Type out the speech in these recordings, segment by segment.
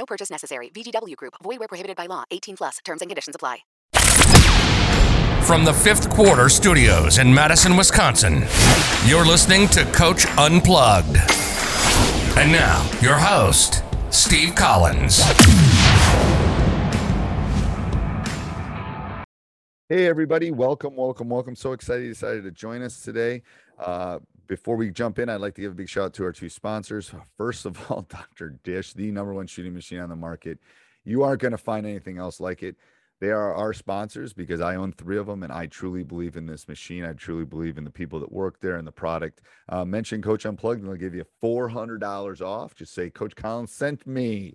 No purchase necessary. VGW Group. Void where prohibited by law. 18 plus. Terms and conditions apply. From the fifth quarter studios in Madison, Wisconsin, you're listening to Coach Unplugged. And now, your host, Steve Collins. Hey, everybody. Welcome, welcome, welcome. So excited you decided to join us today. Uh, before we jump in, I'd like to give a big shout out to our two sponsors. First of all, Dr. Dish, the number one shooting machine on the market. You aren't going to find anything else like it. They are our sponsors because I own three of them and I truly believe in this machine. I truly believe in the people that work there and the product. Uh, mention Coach Unplugged and they'll give you $400 off. Just say, Coach Collins sent me.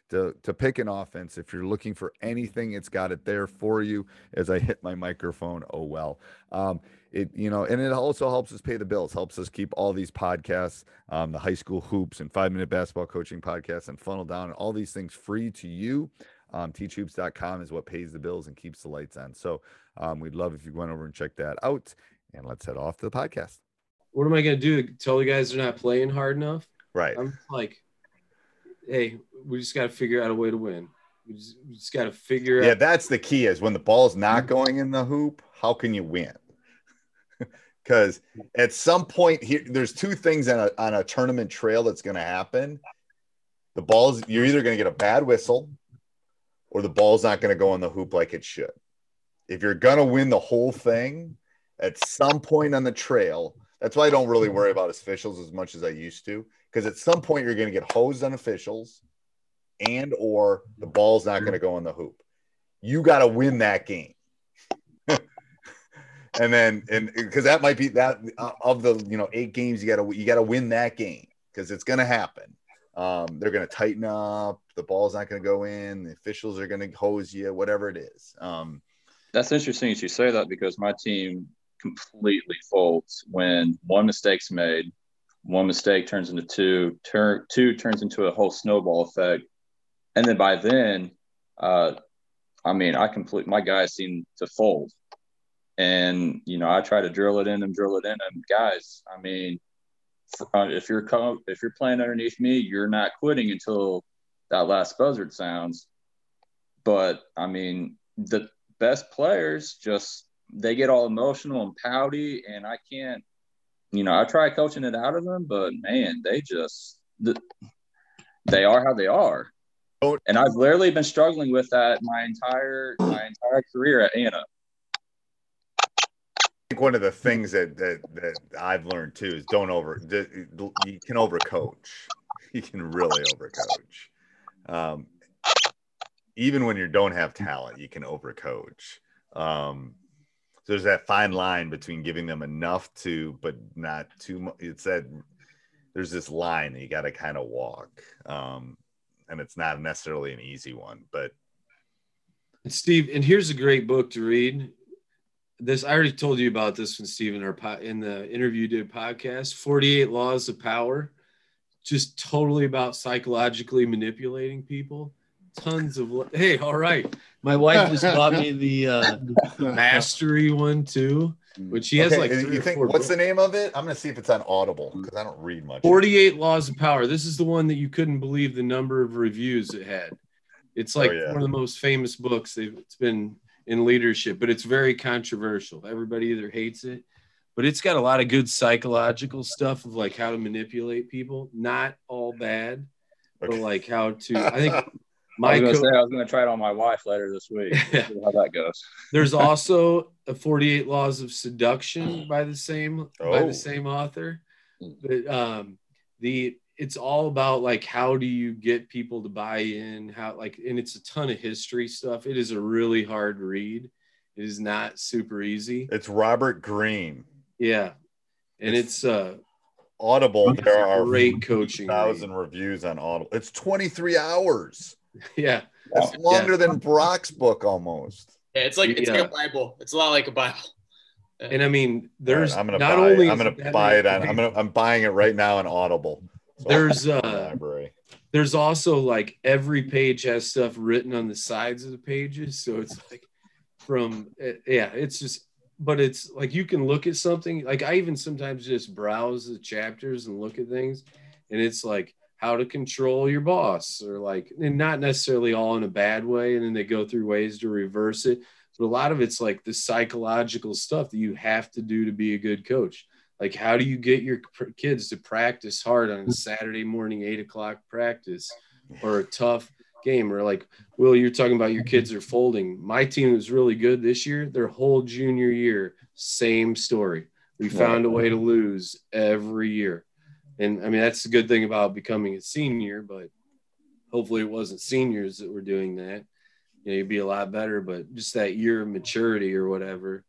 to, to pick an offense. If you're looking for anything, it's got it there for you. As I hit my microphone, oh well. Um, it you know, and it also helps us pay the bills. Helps us keep all these podcasts, um, the high school hoops and five minute basketball coaching podcasts, and funnel down and all these things free to you. Um, teachhoops.com is what pays the bills and keeps the lights on. So um, we'd love if you went over and check that out. And let's head off to the podcast. What am I gonna do? Tell the guys they're not playing hard enough? Right. I'm like, hey, we just got to figure out a way to win. We just, we just got to figure Yeah, out. Yeah, that's the key is when the ball's not mm-hmm. going in the hoop, how can you win? Because at some point here, there's two things on a, on a tournament trail that's going to happen. The ball's, you're either going to get a bad whistle or the ball's not going to go in the hoop like it should. If you're going to win the whole thing at some point on the trail, that's why I don't really worry about officials as much as I used to. Because at some point you're going to get hosed on officials and or the ball's not going to go in the hoop. You got to win that game. and then and because that might be that uh, of the you know eight games you got to you got to win that game because it's going to happen. Um, they're going to tighten up. The ball's not going to go in. The officials are going to hose you. Whatever it is. Um, That's interesting that you say that because my team completely folds when one mistake's made. One mistake turns into two. Turn two turns into a whole snowball effect, and then by then, uh, I mean, I complete my guys seem to fold, and you know, I try to drill it in them, drill it in them, guys. I mean, uh, if you're co- if you're playing underneath me, you're not quitting until that last buzzard sounds. But I mean, the best players just they get all emotional and pouty, and I can't. You know, I try coaching it out of them, but man, they just they are how they are. And I've literally been struggling with that my entire my entire career at Anna. I think one of the things that that that I've learned too is don't over. You can overcoach. You can really overcoach. Um, even when you don't have talent, you can overcoach. Um, so there's that fine line between giving them enough to, but not too much. It's that there's this line that you got to kind of walk. Um, and it's not necessarily an easy one, but And Steve, and here's a great book to read. This I already told you about this when Steve in our po- in the interview did podcast. Forty Eight Laws of Power, just totally about psychologically manipulating people. Tons of le- hey, all right. My wife just bought me the uh, mastery one too, which she has Okay, like you think what's the name of it? I'm gonna see if it's on Audible because I don't read much. 48 Laws of Power. This is the one that you couldn't believe the number of reviews it had. It's like Oh, yeah. one of the most famous books. They've, it's been in leadership, but it's very controversial. Everybody either hates it, but it's got a lot of good psychological stuff of like how to manipulate people. Not all bad, but like how to. I think I my was gonna co- say I was gonna try it on my wife later this week. Yeah. How that goes. there's also a 48 Laws of Seduction by the same by Oh. the same author. But um, the it's all about like how do you get people to buy in? How like and it's a ton of history stuff. It is a really hard read. It is not super easy. It's Robert Greene. Yeah, and it's uh Audible. There are great coaching. thousand reviews on Audible. It's 23 hours. Yeah, That's longer than Brock's book almost. Yeah, it's like it's like a Bible. It's a lot like a Bible. and I mean there's All right, I'm gonna not buy only it. I'm gonna buy it on. I'm gonna. I'm buying it right now on Audible. So There's, I'll put it in the uh, library. there's also like every page has stuff written on the sides of the pages so it's like from eh, yeah it's just but it's like you can look at something like i even sometimes just browse the chapters and look at things and it's like how to control your boss or like and not necessarily all in a bad way and then they go through ways to reverse it. But a lot of it's like the psychological stuff that you have to do to be a good coach. Like how do you get your pr- kids to practice hard on a mm-hmm. saturday morning eight o'clock practice or a tough game? Or like will you're talking about your kids are folding. My team was really good this year. Their whole junior year same story. We found a way to lose every year and i mean that's the good thing about becoming a senior but hopefully it wasn't seniors that were doing that you know you'd be a lot better but just that year of maturity or whatever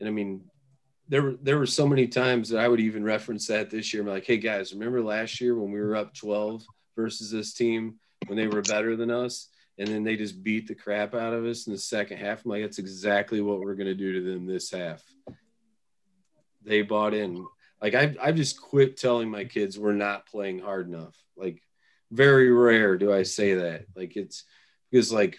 and i mean there were there were so many times that I would even reference that this year. I'm like, hey guys, remember last year when we were up 12 versus this team when they were better than us, and then they just beat the crap out of us in the second half. I'm like, that's exactly what we're gonna do to them this half. They bought in. Like I've I've just quit telling my kids we're not playing hard enough. Like very rare do I say that. Like it's because like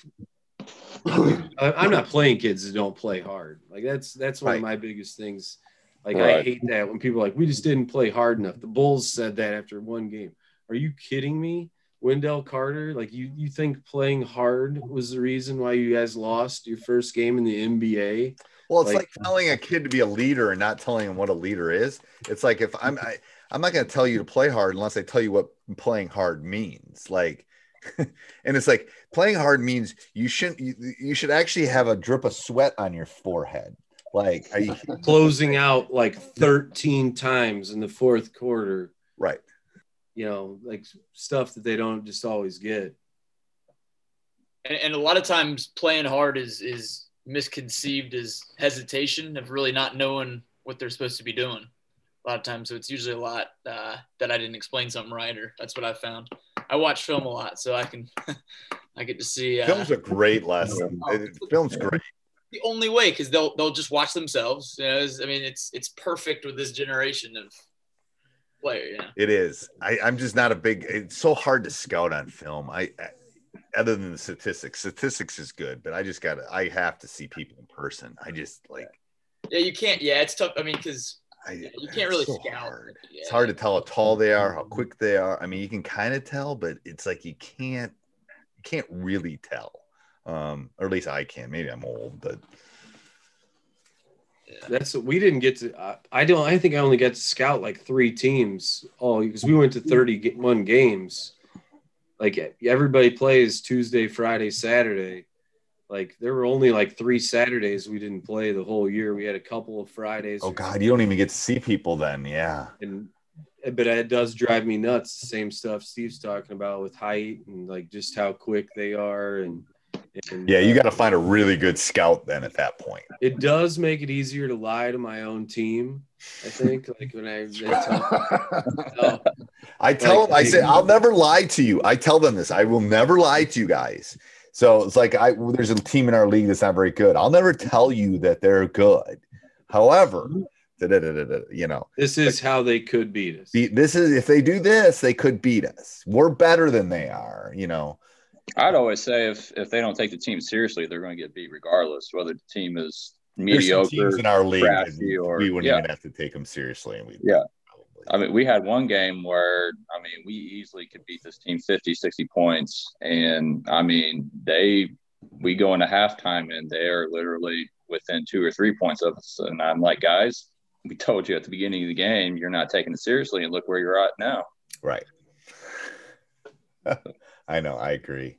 I'm not playing kids that don't play hard. Like that's that's one of my biggest things. Like I hate that when people are like we just didn't play hard enough. The Bulls said that after one game. Are you kidding me? Wendell Carter, like you you think playing hard was the reason why you guys lost your first game in the NBA? Well, it's like- like, telling a kid to be a leader and not telling him what a leader is. It's like if I'm I, I'm not going to tell you to play hard unless I tell you what playing hard means. Like, and it's like playing hard means you shouldn't. You, you should actually have a drip of sweat on your forehead. Like, are you Closing out like 13 times in the fourth quarter, right? you know, like stuff that they don't just always get. And, and a lot of times playing hard is is misconceived as hesitation of really not knowing what they're supposed to be doing. A lot of times, so it's usually a lot uh, that I didn't explain something right, or that's what I found. I watch film a lot, so I can I get to see. Uh, Film's a great lesson. It- film's great. the only way because they'll they'll just watch themselves. You know, I mean, it's it's perfect with this generation of player. You know, It is. I, I'm just not a big. It's so hard to scout on film. I, I other than the statistics, statistics is good, but I just got to. I have to see people in person. I just like. yeah, you can't. Yeah, it's tough. I mean, because I, you can't really so scout. hard. Yeah. It's hard to tell how tall they are, how quick they are. I mean, you can kind of tell, but it's like you can't. You can't really tell. Um, or at least I can. Maybe I'm old, but That's we didn't get to. I, I don't. I think I only got to scout like three teams. all because we went to thirty-one games. Like everybody plays Tuesday, Friday, Saturday. Like there were only like three Saturdays we didn't play the whole year. We had a couple of Fridays. oh god, you don't even get to see people then. Yeah. and but it does drive me nuts. The same stuff Steve's talking about with height and like just how quick they are, and And, Yeah, you uh, got to find a really good scout then at that point. It does make it easier to lie to my own team. I think, like when I, they tell, no, I tell Like, them, I say, I'll never lie to you. I tell them this. I will never lie to you guys. So it's like I there's a team in our league that's not very good. I'll never tell you that they're good. However, mm-hmm. da-da-da-da-da, you know, this is how they could beat us. be- this is if they do this, they could beat us. We're better than they are. You know, I'd always say if if they don't take the team seriously, they're going to get beat regardless, whether the team is there's some mediocre. teams in our league or we wouldn't yeah. even have to take them seriously. And we Yeah. I mean, we had one game where, I mean, we easily could beat this team 50, 60 points. And I mean, they, we go into halftime and they're literally within two or three points of us. And I'm like, guys, we told you at the beginning of the game, you're not taking it seriously. And look where you're at now. right. I know. I agree.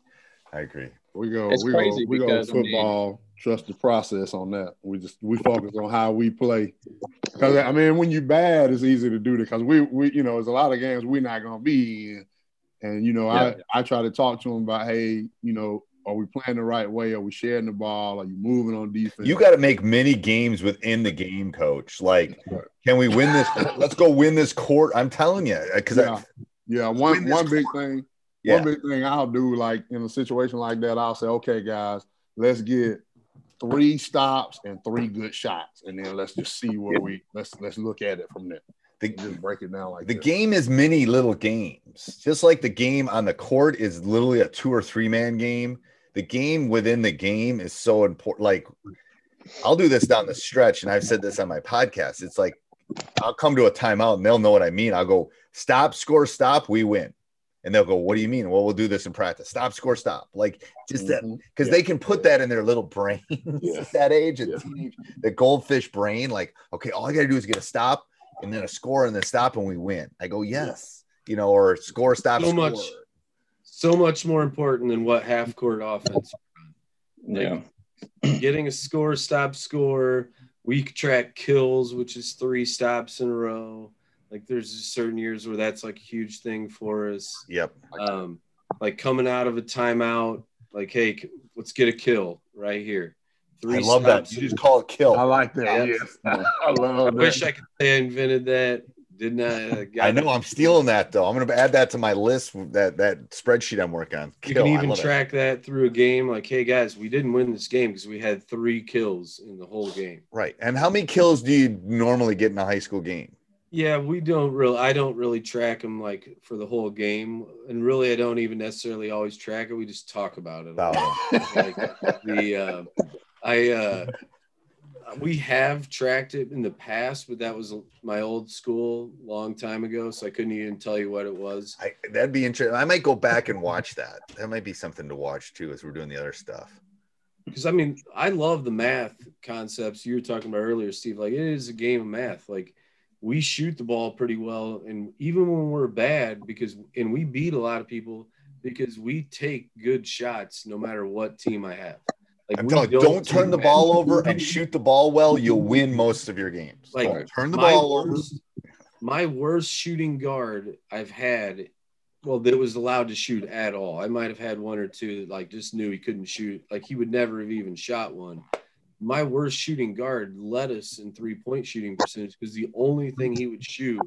I agrie. We go, It's we go, crazy we go because, I mean- football. trust the process on that. We just we focus on how we play. Because I mean, when you bad, it's easy to do that. Because we we you know, there's a lot of games we're not gonna be in, and you know, Yeah. I I try to talk to them about, hey, you know, are we playing the right way? Are we sharing the ball? Are you moving on defense? You got to make many games within the game, coach. Like, can we win this? Let's go win this court. I'm telling you, because yeah, yeah. One one big thing. Yeah, One big thing I'll do, like in a situation like that, I'll say, okay, guys, let's get three stops and three good shots, and then let's just see where we let's let's look at it from there. the, Just break it down like the that. game is many little games. Just like the game on the court is literally a two or three man game. The game within the game is so important. Like, I'll do this down the stretch, and I've said this on my podcast. It's like I'll come to a timeout, and they'll know what I mean. I'll go stop, score, stop, we win. And they'll go, What do you mean? Well, we'll do this in practice. Stop, score, stop. Like just that mm-hmm. because Yeah. they can put that in their little brains Yeah. at that age, a Yeah. teenage, the goldfish brain. Like, okay, all I got to do is get a stop and then a score and then stop and we win. I go, yes, you know, or score, stop, So score. much. So much more important than what half court offense. Yeah. Getting a score, stop, score. Weak track kills, which is three stops in a row. Like there's certain years where that's like a huge thing for us. Yep. um, like coming out of a timeout, like, hey, let's get a kill right here. I love that. You just call it kill. I like that. Yeah. Yes, I love I that. wish I could say I invented that. Didn't I? Uh, got I know I'm stealing that though. I'm gonna add that to my list. That that spreadsheet I'm working on. You can even love it. track that through a game. Like, hey guys, we didn't win this game because we had three kills in the whole game. Right. And how many kills do you normally get in a high school game? Yeah, we don't really. I don't really track them like for the whole game, and really, I don't even necessarily always track it. We just talk about it. About like the uh, I uh, we have tracked it in the past, but that was my old school long time ago, so I couldn't even tell you what it was. I, that'd be interesting. I might go back and watch that. That might be something to watch too as we're doing the other stuff. Because I mean, I love the math concepts you were talking about earlier, Steve. Like it is a game of math. Like we shoot the ball pretty well, and even when we're bad, because and we beat a lot of people because we take good shots no matter what team I have. Like I'm we telling you, don't turn take the bad- ball over and shoot the ball well. You'll win most of your games. Like, Don't turn the my ball over. worst, My worst shooting guard I've had, well, that was allowed to shoot at all. I might have had one or two that like just knew he couldn't shoot. Like he would never have even shot one. My worst shooting guard led us in three point shooting percentage because the only thing he would shoot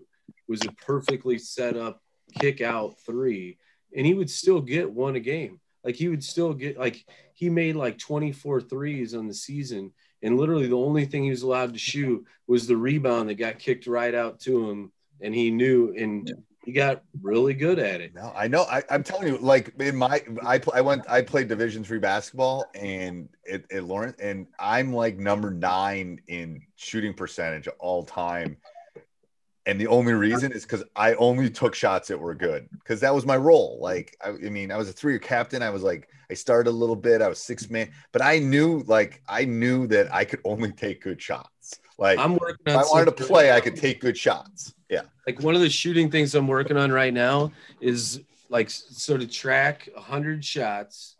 was a perfectly set up kick out three, and he would still get one a game. Like he would still get like he made like 24 threes on the season and literally the only thing he was allowed to shoot was the rebound that got kicked right out to him and he knew and he got really good at it No, I know. I, I'm telling you, like in my, I I went, I played Division three basketball, and at, at Lawrence, and I'm like number nine in shooting percentage all time. And the only reason is because I only took shots that were good because that was my role. Like, I, I mean, I was a three year captain. I was like, I started a little bit. I was six man, but I knew, like, I knew that I could only take good shots. Like, i'm working if I wanted to play, I could take good shots. Yeah. like one of the shooting things i'm working on right now is like so to track 100 shots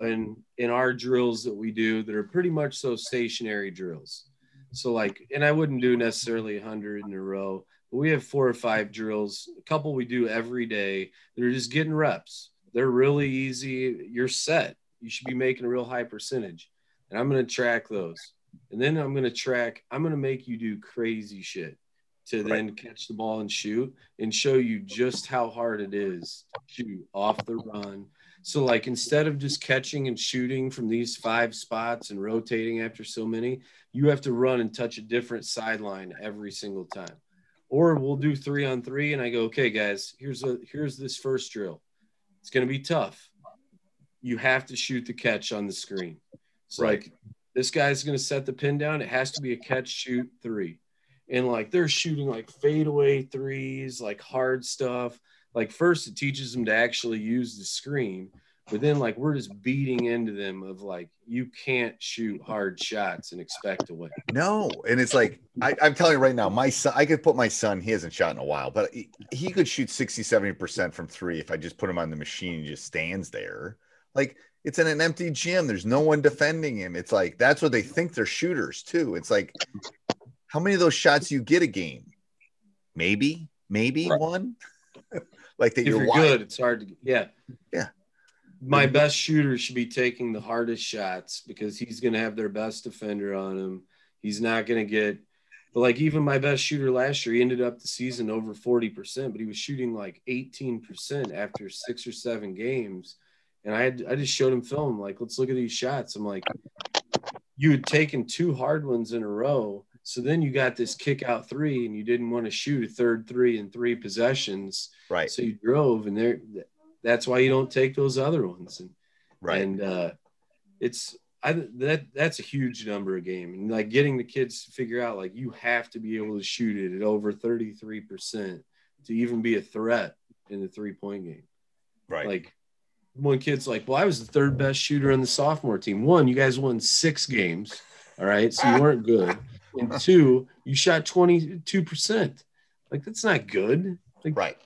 in in our drills that we do that are pretty much so stationary drills so like and i wouldn't do necessarily 100 in a row but we have four or five drills a couple we do every day they're just getting reps they're really easy you're set you should be making a real high percentage. And I'm going to track those. And then I'm going to track, I'm going to make you do crazy shit to then catch the ball and shoot and show you just how hard it is to shoot off the run. So, like, instead of just catching and shooting from these five spots and rotating after so many, you have to run and touch a different sideline every single time. Or we'll do three on three, and I go, okay, guys, here's a here's this first drill. It's going to be tough. You have to shoot the catch on the screen. It's Right. like this guy's going to set the pin down. It has to be a catch, shoot, three. And like they're shooting like fadeaway threes, like hard stuff. Like first, it teaches them to actually use the screen, but then like we're just beating into them of like you can't shoot hard shots and expect to win. No, and it's like I, I'm telling you right now, my son. I could put my son. He hasn't shot in a while, but he, he could shoot 60, 70 percent from three if I just put him on the machine and just stands there. Like it's in an empty gym. There's no one defending him. It's like that's what they think they're shooters too. It's like how many of those shots you get a game? Maybe, maybe one. like that if you're, you're good, it's hard to yeah. Yeah. My best shooter should be taking the hardest shots because he's going to have their best defender on him. He's not going to get, but like even my best shooter last year, he ended up the season over 40%, but he was shooting like 18% after six or seven games. And I had, I just showed him film, like, let's look at these shots. I'm like, you had taken two hard ones in a row. So then you got this kick out three and you didn't want to shoot a third three in three possessions. Right. So you drove and there that's why you don't take those other ones. And Right. and uh it's I that that's a huge number of game. And like getting the kids to figure out like you have to be able to shoot it at over 33% to even be a threat in the three point game. Right. Like one kid's like, Well, I was the third best shooter on the sophomore team. One, you guys won six games. All right. So you weren't good. And two, you shot 22%. Like that's not good. Like, right.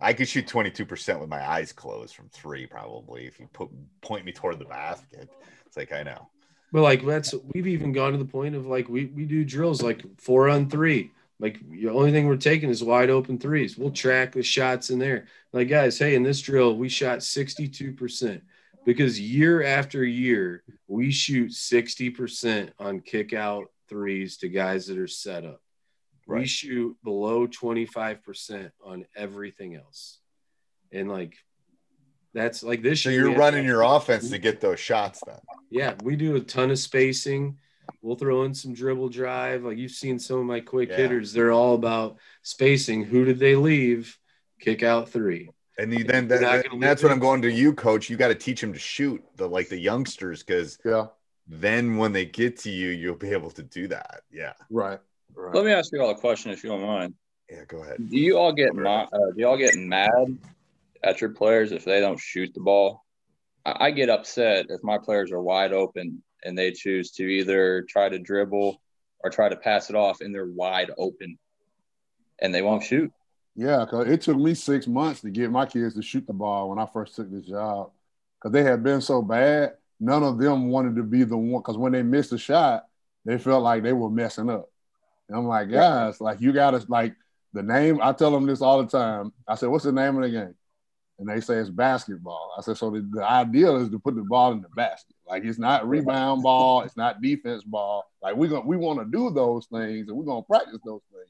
I could shoot 22% with my eyes closed from three, probably. If you put point me toward the basket, it's like I know. But like that's we've even gone to the point of like we we do drills like four on three. Like the only thing we're taking is wide open threes. We'll track the shots in there. Like guys, hey, in this drill we shot 62% because year after year we shoot 60% on kick out threes to guys that are set up. We shoot below 25% on everything else. And like that's like this So year. we you're running your offense to get those shots then. yeah, we do a ton of spacing. We'll throw in some dribble drive. Like you've seen some of my quick Yeah. hitters, they're all about spacing. Who did they leave? Kick out three. And you, then that, that- that's leave what. I'm going to you, coach. You got to teach them to shoot the like the youngsters because Yeah. then when they get to you, you'll be able to do that. Yeah. Right. Right. Let me ask you all a question, if you don't mind. Yeah. Go ahead. Do you all get ma- uh, do you all get mad at your players if they don't shoot the ball? I, I get upset if my players are wide open and they choose to either try to dribble or try to pass it off, and they're wide open and they won't shoot. Yeah, because it took me six months to get my kids to shoot the ball when I first took this job. Because they had been so bad, none of them wanted to be the one. Because when they missed a shot, they felt like they were messing up. And I'm like, guys, like you got to like the name. I tell them this all the time. I said, "What's the name of the game?" And they say it's basketball. I said, "So the, the idea is to put the ball in the basket. Like it's not rebound ball, it's not defense ball. Like we gonna we want to do those things and we're gonna practice those things."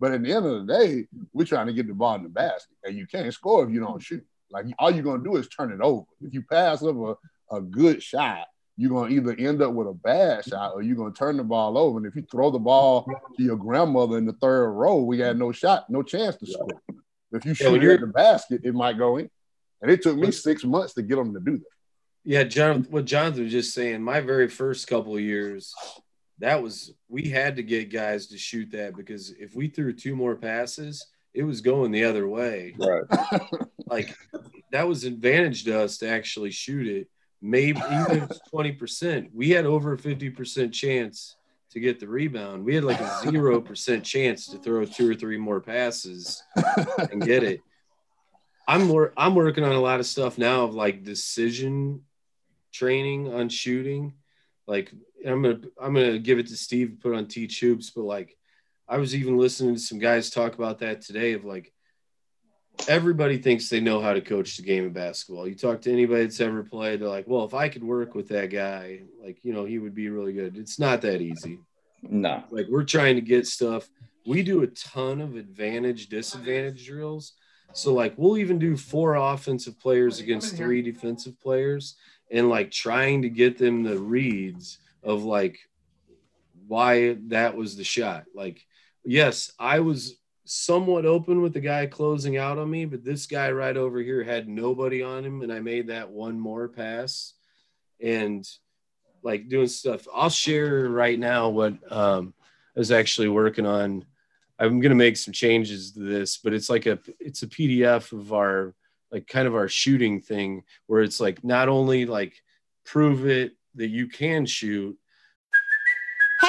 But at the end of the day, we're trying to get the ball in the basket, and you can't score if you don't shoot. Like all you're gonna do is turn it over. If you pass up a, a good shot, you're gonna either end up with a bad shot or you're gonna turn the ball over. And if you throw the ball to your grandmother in the third row, we got no shot, no chance to score. If you shoot when it you're- at the basket, it might go in. And it took me six months to get them to do that. Yeah, John. What Jonathan was just saying. My very first couple of years, that was we had to get guys to shoot that because if we threw two more passes, it was going the other way. Right. Like that was advantage to us to actually shoot it. Maybe even twenty percent, we had over a fifty percent chance to get the rebound. We had like a zero percent chance to throw two or three more passes and get it. I'm wor- I'm working on a lot of stuff now of like decision training on shooting. Like I'm gonna I'm gonna give it to Steve to put on T tubes, but like I was even listening to some guys talk about that today of like everybody thinks they know how to coach the game of basketball. You talk to anybody that's ever played, they're like, well, if I could work with that guy, like, you know, he would be really good. It's not that easy. No. Like, we're trying to get stuff. We do a ton of advantage, disadvantage drills. So, like, we'll even do four offensive players against three defensive players and like trying to get them the reads of like why that was the shot. Like, yes, I was somewhat open with the guy closing out on me, but this guy right over here had nobody on him, and I made that one more pass and like doing stuff. I'll share right now what um, I was actually working on. I'm gonna make some changes to this, but it's like a it's a PDF of our like kind of our shooting thing where it's like not only like prove it that you can shoot,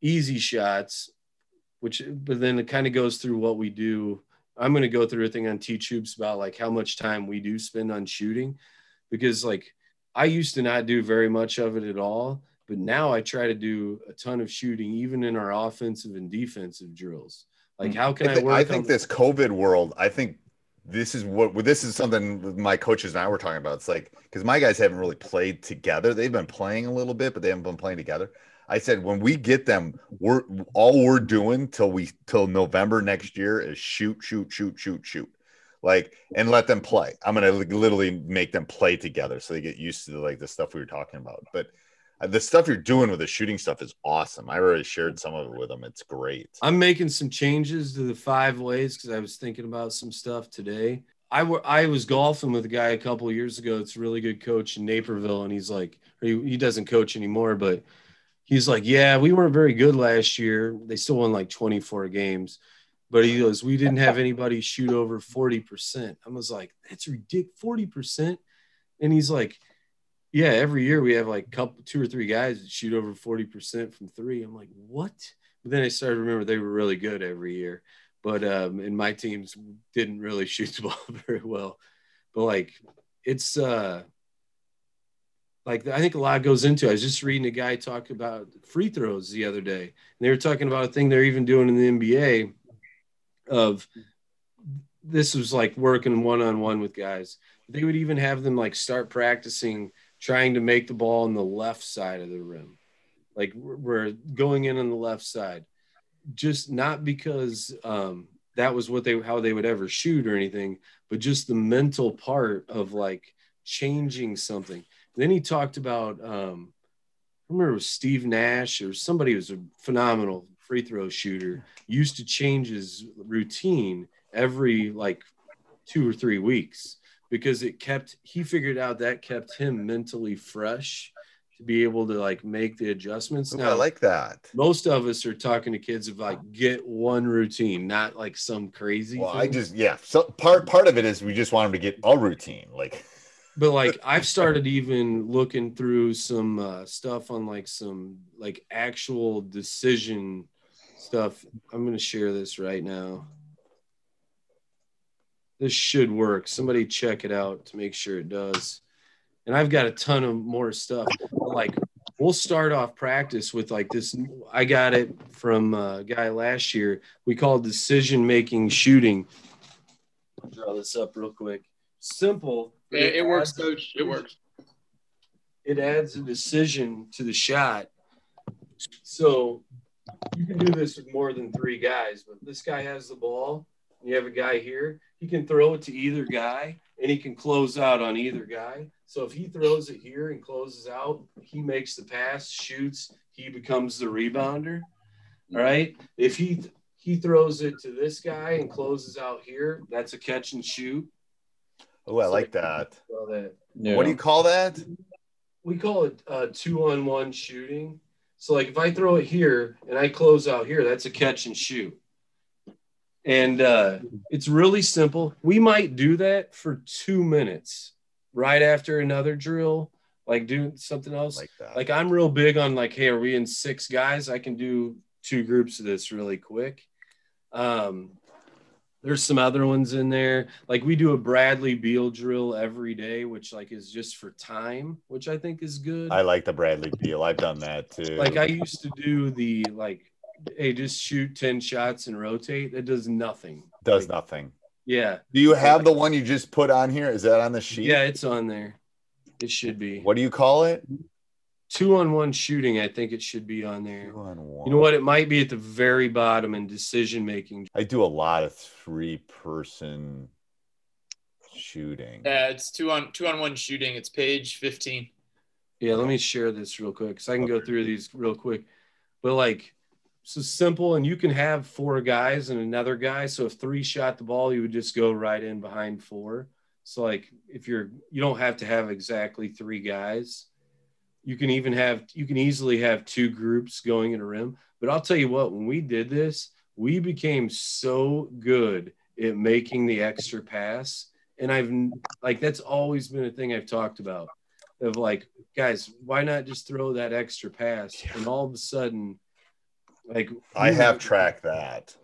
Easy shots, which but then it kind of goes through what we do. I'm going to go through a thing on Teach Hoops about like how much time we do spend on shooting because like I used to not do very much of it at all, but now I try to do a ton of shooting even in our offensive and defensive drills. Like how can I, thi- work I think on this COVID world, I think this is what this is something my coaches and I were talking about. It's like because my guys haven't really played together. They've been playing a little bit, but they haven't been playing together. I said when we get them, we're all we're doing till we till November next year is shoot, shoot, shoot, shoot, shoot. Like and let them play. I'm gonna literally make them play together so they get used to like the stuff we were talking about. But uh, the stuff you're doing with the shooting stuff is awesome. I already shared some of it with them. It's great. I'm making some changes to the five ways because I was thinking about some stuff today. I were I was golfing with a guy a couple years ago. It's a really good coach in Naperville, and he's like, he, he doesn't coach anymore, but he's like, yeah, we weren't very good last year. They still won like 24 games, but he goes, we didn't have anybody shoot over 40 percent. I was like, that's ridiculous, 40 percent, and he's like, yeah, every year we have like couple, two or three guys that shoot over 40% from three. I'm like, what? But then I started to remember they were really good every year. But, um, and my teams didn't really shoot the ball very well. But like, it's, uh, like I think a lot goes into. it. I was just reading a guy talk about free throws the other day, and they were talking about a thing they're even doing in the NBA. Of this was like working one on one with guys. They would even have them like start practicing trying to make the ball on the left side of the rim. Like we're going in on the left side, just not because um, that was what they how they would ever shoot or anything, but just the mental part of like changing something. Then he talked about um, I remember it was Steve Nash or somebody who was a phenomenal free throw shooter used to change his routine every like two or three weeks because it kept he figured out that kept him mentally fresh to be able to like make the adjustments. Ooh, I like that. most of us are talking to kids of like get one routine, not like some crazy. Well, I just yeah. So part part of it is we just want them to get a routine. Like but like I've started even looking through some uh, stuff on like some like actual decision stuff. I'm gonna share this right now. This should work. Somebody check it out to make sure it does. And I've got a ton of more stuff. Like we'll start off practice with like this. I got it from a guy last year. We call decision making shooting. I'll draw this up real quick. Simple. It, it works, coach. It works. it adds a decision to the shot. So you can do this with more than three guys, but this guy has the ball. and You have a guy here. He can throw it to either guy and he can close out on either guy. So if he throws it here and closes out, he makes the pass, shoots, he becomes the rebounder. All right. If he he throws it to this guy and closes out here, that's a catch and shoot. Oh, I like that. That What do you call that? we call it uh, two on one shooting. So like if I throw it here and I close out here, that's a catch and shoot. and uh, it's really simple. We might do that for two minutes right after another drill, like doing something else. Like that. Like I'm real big on like, hey, are we in six guys? I can do two groups of this really quick. Um, there's some other ones in there. Like we do a Bradley Beal drill every day, which like is just for time, which I think is good. I like the Bradley Beal. I've done that too. like I used to do the like, hey, just shoot 10 shots and rotate. That does nothing. does nothing. Yeah. Do you have the one you just put on here? Is that on the sheet? Yeah, it's on there. It should be. What do you call it? Two on one shooting, I think it should be on there. Two on one. You know what? It might be at the very bottom in decision making. I do a lot of three person shooting. Yeah, it's two on two on one shooting. It's page fifteen. Yeah, let me share this real quick because I can go through these real quick. But like, so simple, and you can have four guys and another guy. So if three shot the ball, you would just go right in behind four. So like, if you're, you don't have to have exactly three guys. You can even have, you can easily have two groups going in a rim. But I'll tell you what, when we did this, we became so good at making the extra pass. And I've like, that's always been a thing I've talked about of like, guys, why not just throw that extra pass? And all of a sudden, like I have tracked that.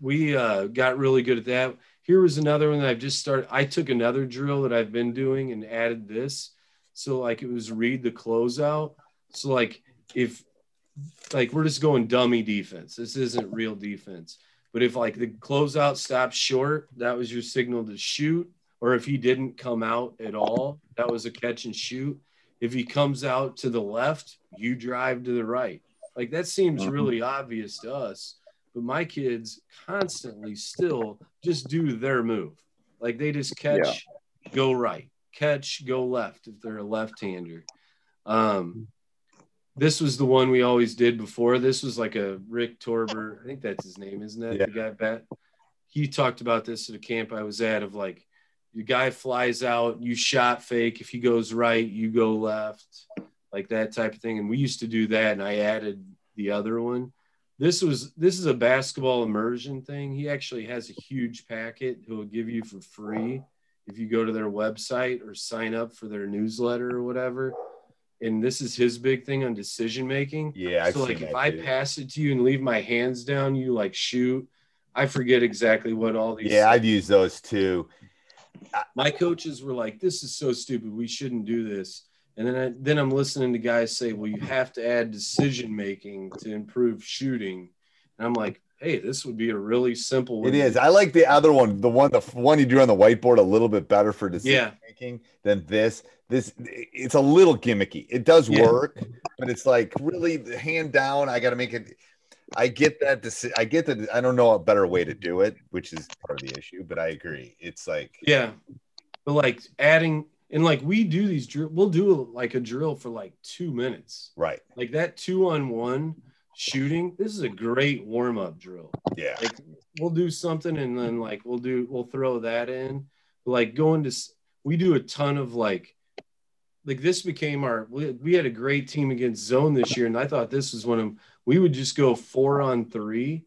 we uh, got really good at that. Here was another one that I've just started. I took another drill that I've been doing and added this. So like it was read the closeout. So like if like we're just going dummy defense. This isn't real defense. But if like the closeout stops short, that was your signal to shoot. Or if he didn't come out at all, that was a catch and shoot. If he comes out to the left, you drive to the right. Like that seems Mhm. really obvious to us. But my kids constantly still just do their move. Like they just catch, go right, catch, go left if they're a left hander. Um, this was the one we always did before. This was like a Rick Torbett, I think that's his name, isn't it? Yeah. The guy bet. He talked about this at a camp I was at of like your guy flies out, you shot fake. If he goes right, you go left, like that type of thing. And we used to do that, and I added the other one. This was this is a basketball immersion thing. He actually has a huge packet he'll give you for free if you go to their website or sign up for their newsletter or whatever. And this is his big thing on decision making. Yeah, I've so like if I too. pass it to you and leave my hands down, you like shoot. I forget exactly what all these. Yeah, I've used those too. my coaches were like, "This is so stupid. We shouldn't do this." And then I, then I'm listening to guys say, "Well, you have to add decision making to improve shooting," and I'm like, "Hey, this would be a really simple." It is. I like the other one, the one, the one you drew on the whiteboard, a little bit better for decision Yeah. making than this. This it's a little gimmicky. It does Yeah. work, but it's like really hand down. I got to make it. I get that. deci- I get that. I don't know a better way to do it, which is part of the issue. But I agree. It's like Yeah, but like adding and like we do these drill. We'll do like a drill for like two minutes. right. Like that two on one shooting. This is a great warm up drill. Yeah. like we'll do something and then like we'll do we'll throw that in like going to we do a ton of like like this became our we, we had a great team against zone this year and i thought this was one of we would just go four on three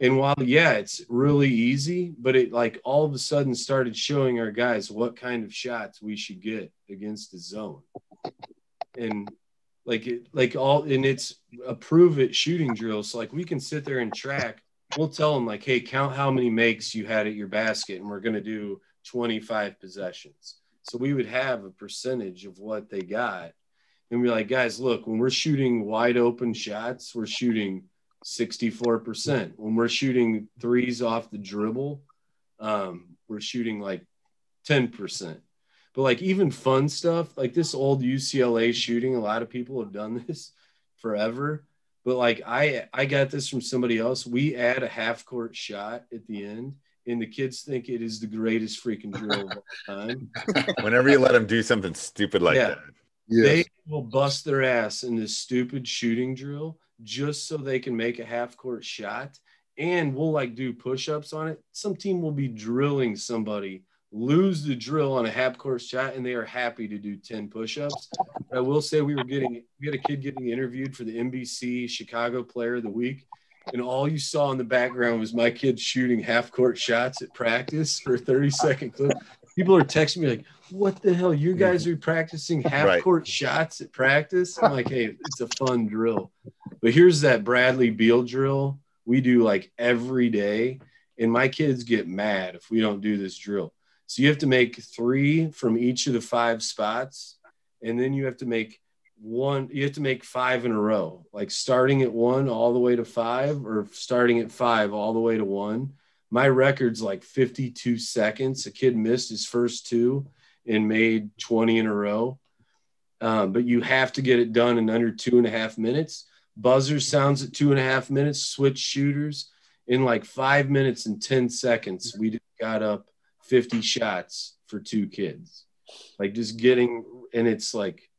and while yeah it's really easy but it like all of a sudden started showing our guys what kind of shots we should get against the zone and like like all and it's a prove it shooting drills. so like we can sit there and track. We'll tell them like hey count how many makes you had at your basket and we're going to do 25 possessions. So we would have a percentage of what they got. And we're like guys look when we're shooting wide open shots we're shooting 64% when we're shooting threes off the dribble um, we're shooting like 10% but like even fun stuff like this old ucla shooting a lot of people have done this forever. But like i i got this from somebody else. We add a half court shot at the end and the kids think it is the greatest freaking drill of all time. Whenever you let them do something stupid like Yeah. that, they will bust their ass in this stupid shooting drill just so they can make a half court shot. And we'll like do push-ups on it. Some team will be drilling somebody lose the drill on a half court shot and they are happy to do 10 push-ups i will say we were getting we had a kid getting interviewed for the nbc chicago player of the week and all you saw in the background was my kids shooting half court shots at practice for a 30 second clip. People are texting me like, "What the hell? You guys are practicing half Right. court shots at practice?" I'm like, "Hey, it's a fun drill." But here's that Bradley Beal drill we do like every day, and my kids get mad if we don't do this drill. So you have to make three from each of the five spots, and then you have to make one. You have to make five in a row, like starting at one all the way to five, or starting at five all the way to one. My record's like 52 seconds. A kid missed his first two and made 20 in a row. Um, but you have to get it done in under two and a half minutes. Buzzer sounds at two and a half minutes, switch shooters. In like five minutes and 10 seconds, we just got up 50 shots for two kids. Like just getting, and it's like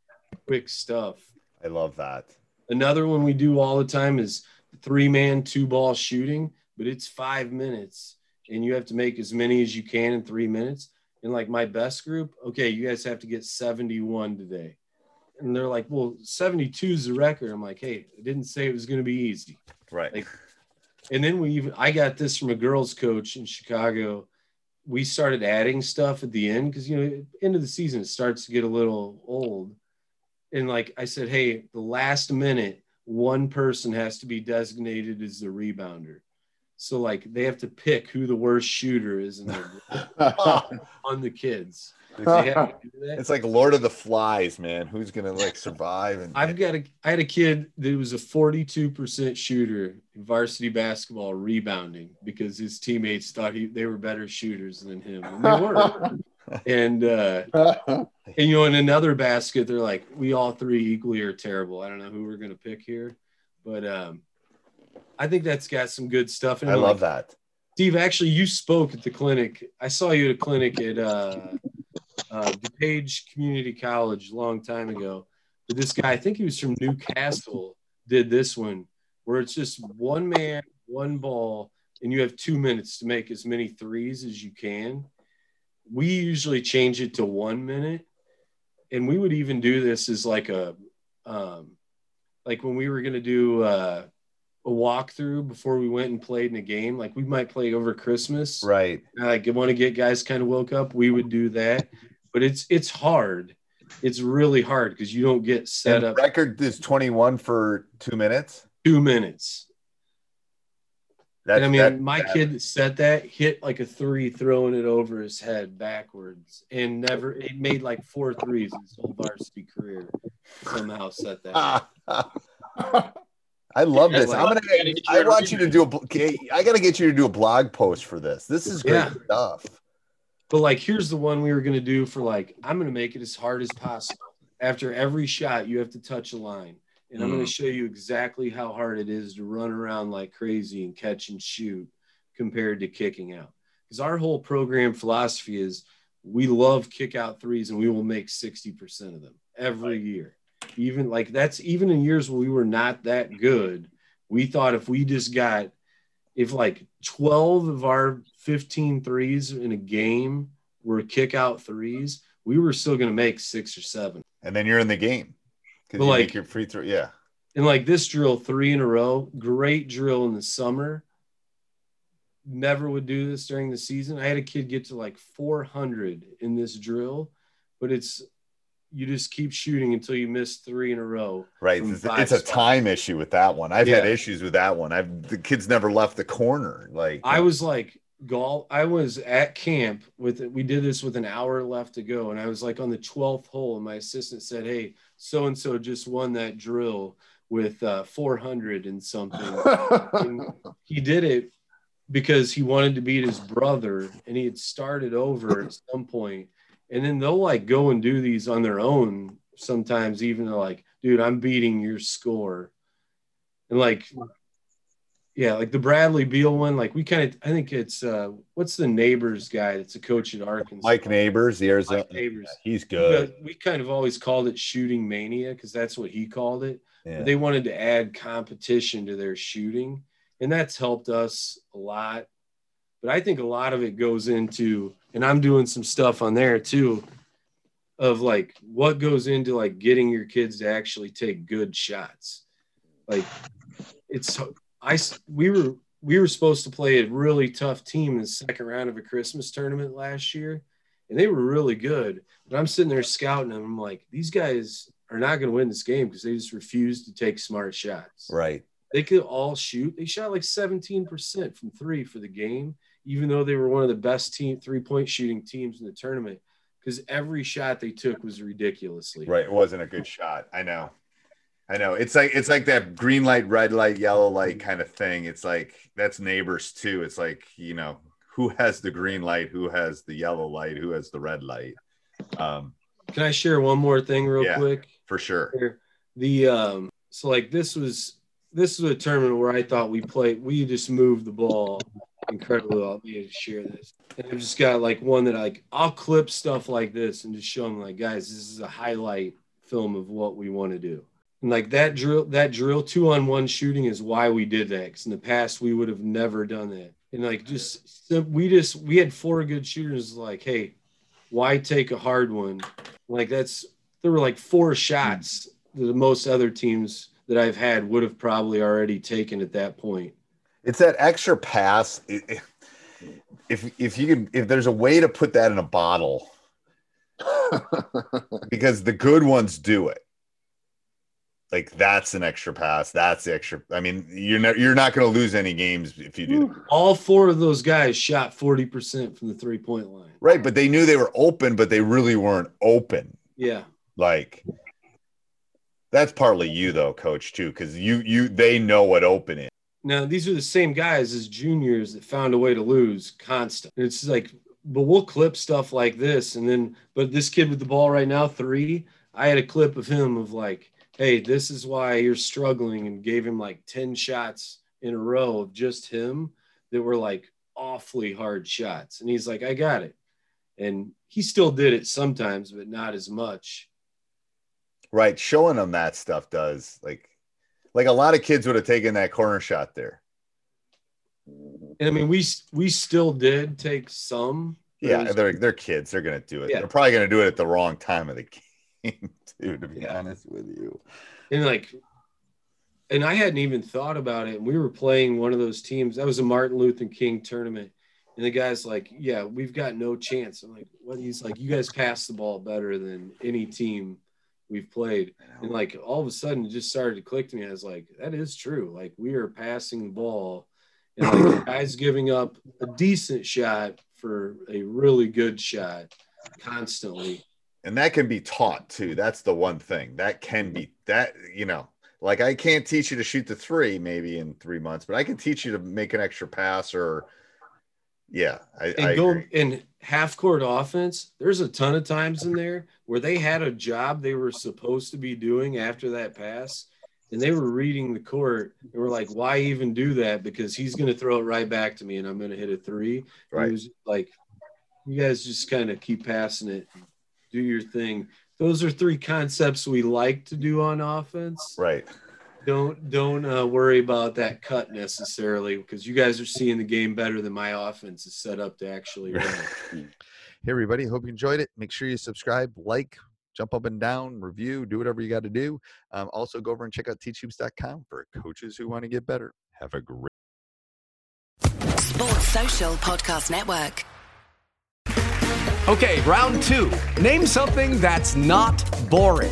quick stuff. I love that. Another one we do all the time is three man, two ball shooting, but it's five minutes and you have to make as many as you can in three minutes. And like my best group, okay, you guys have to get 71 today. And they're like, well, 72 is the record. I'm like, hey, I didn't say it was going to be easy. Right. Like, and then we even, I got this from a girls coach in Chicago. We started adding stuff at the end because, you know, end of the season, it starts to get a little old and like I said, hey, the last minute, one person has to be designated as the rebounder. So like they have to pick who the worst shooter is in their on the kids. They have to do that. It's like Lord of the Flies, man. Who's gonna like survive? And I've got a I had a kid that was a 42% shooter in varsity basketball rebounding because his teammates thought he, they were better shooters than him. And they were. and uh and you know in another basket they're like we all three equally are terrible. I don't know who we're gonna pick here, but um I think that's got some good stuff in it. I love Like, that. Steve, actually, you spoke at the clinic. I saw you at a clinic at uh, uh, DuPage Community College a long time ago. But this guy, I think he was from Newcastle, did this one where it's just one man, one ball, and you have two minutes to make as many threes as you can. We usually change it to one minute, and we would even do this as like a, um, like when we were gonna do. Uh, a walkthrough before we went and played in a game. Like we might play over Christmas. Right. Like want to get guys kind of woke up. We would do that, but it's it's hard. It's really hard because you don't get set And up record is 21 for two minutes. two minutes. That's, and I mean, that- my that- kid that set that hit like a three, throwing it over his head backwards, and never it made like four threes his whole varsity career. Somehow set that. I love this. I'm gonna. Gotta get you I want you to do a. okay, I gotta get you to do a blog post for this. This is great Yeah. stuff. But like, here's the one we were gonna do for like, I'm gonna make it as hard as possible. After every shot, you have to touch a line, and I'm gonna Mm. show you exactly how hard it is to run around like crazy and catch and shoot compared to kicking out. Because our whole program philosophy is we love kick out threes, and we will make 60% of them every year. Even like that's even in years where we were not that good. We thought if we just got if like 12 of our 15 threes in a game were kick out threes, we were still going to make six or seven. And then you're in the game But you like- make your free throw. Yeah. And like this drill, three in a row, great drill in the summer. Never would do this during the season. I had a kid get to like 400 in this drill, but it's you just keep shooting until you miss three in a row. Right. It's, five it's a time issue with that one. I've had issues with that one. I've the kids never left the corner. Like I was like golf. I was at camp with we did this with an hour left to go, and I was like on the twelfth hole, and my assistant said, "Hey, so and so just won that drill with uh, 400 and something." and he did it because he wanted to beat his brother, and he had started over at some point, and then they'll like go and do these on their own sometimes. Even they're like, "Dude, I'm beating your score," and like yeah, like the Bradley Beal one, like we kind of, I think it's uh, what's the neighbors guy that's a coach at Arkansas? Mike Neighbors, the Arizona. Mike Neighbors. He's good. But we kind of always called it shooting mania because that's what he called it. Yeah. They wanted to add competition to their shooting, and that's helped us a lot. But I think a lot of it goes into, and I'm doing some stuff on there too, of like what goes into like getting your kids to actually take good shots. Like it's I we were we were supposed to play a really tough team in the second round of a Christmas tournament last year, and they were really good. But I'm sitting there scouting them. I'm like, these guys are not going to win this game because they just refuse to take smart shots. Right. They could all shoot. They shot like 17% from three for the game, even though they were one of the best team three point shooting teams in the tournament. Because every shot they took was ridiculously Right. It wasn't a good shot. I know. I know. It's like it's like that green light, red light, yellow light kind of thing. It's like that's neighbors too. It's like, you know, who has the green light, who has the yellow light, who has the red light. Um, Can I share one more thing real Yeah. quick? for sure. The um so like this was this was a tournament where I thought we played we just moved the ball incredibly well. Let me just share this. And I've just got like one that like I'll clip stuff like this and just show them like guys, this is a highlight film of what we want to do. And like that drill that drill two on one shooting is why we did that. Cause in the past we would have never done that. And like just we just we had four good shooters like, hey, why take a hard one? Like that's there were like four shots that most other teams that I've had would have probably already taken at that point. It's that extra pass. It- If if you can if there's a way to put that in a bottle, because the good ones do it. Like that's an extra pass. That's the extra. I mean, you're not you're not going to lose any games if you do that. All four of those guys shot 40% from the three point line. Right, but they knew they were open, but they really weren't open. Yeah. Like that's partly you though, coach, too, because you you they know what open is. Now these are the same guys as juniors that found a way to lose constant. It's like, but we'll clip stuff like this, and then, but this kid with the ball right now, three. I had a clip of him of like, hey, this is why you're struggling, and gave him like ten shots in a row of just him that were like awfully hard shots, and he's like, I got it, and he still did it sometimes, but not as much. Right, showing them that stuff does like like a lot of kids would have taken that corner shot there. And I mean, we we still did take some. Yeah, was- they're they're kids. They're gonna do it. Yeah. They're probably gonna do it at the wrong time of the game, too. To be honest with you. and like and i hadn't even thought about it we were playing one of those teams that was a martin luther king tournament and the guy's like yeah we've got no chance i'm like what he's like you guys pass the ball better than any team we've played and like all of a sudden it just started to click to me. I was like that is true. Like we are passing the ball and like guys giving up a decent shot for a really good shot constantly. And that can be taught too. That's the one thing. That can be that you know like i can't teach you to shoot the three maybe in three months but i can teach you to make an extra pass or yeah i, and I go agree. in half court offense, there's a ton of times in there where they had a job they were supposed to be doing after that pass, and they were reading the court and were like, "Why even do that? Because he's going to throw it right back to me, and I'm going to hit a three. Right. Like, you guys just kind of keep passing it, do your thing. Those are three concepts we like to do on offense. right Don't don't uh, worry about that cut necessarily because you guys are seeing the game better than my offense is set up to actually run. Hey, everybody. Hope you enjoyed it. Make sure you subscribe, like, jump up and down, review, do whatever you got to do. Um, also, go over and check out teachhoops.com for coaches who want to get better. Have a great Sports Social Podcast Network. Okay, round two. Name something that's not boring.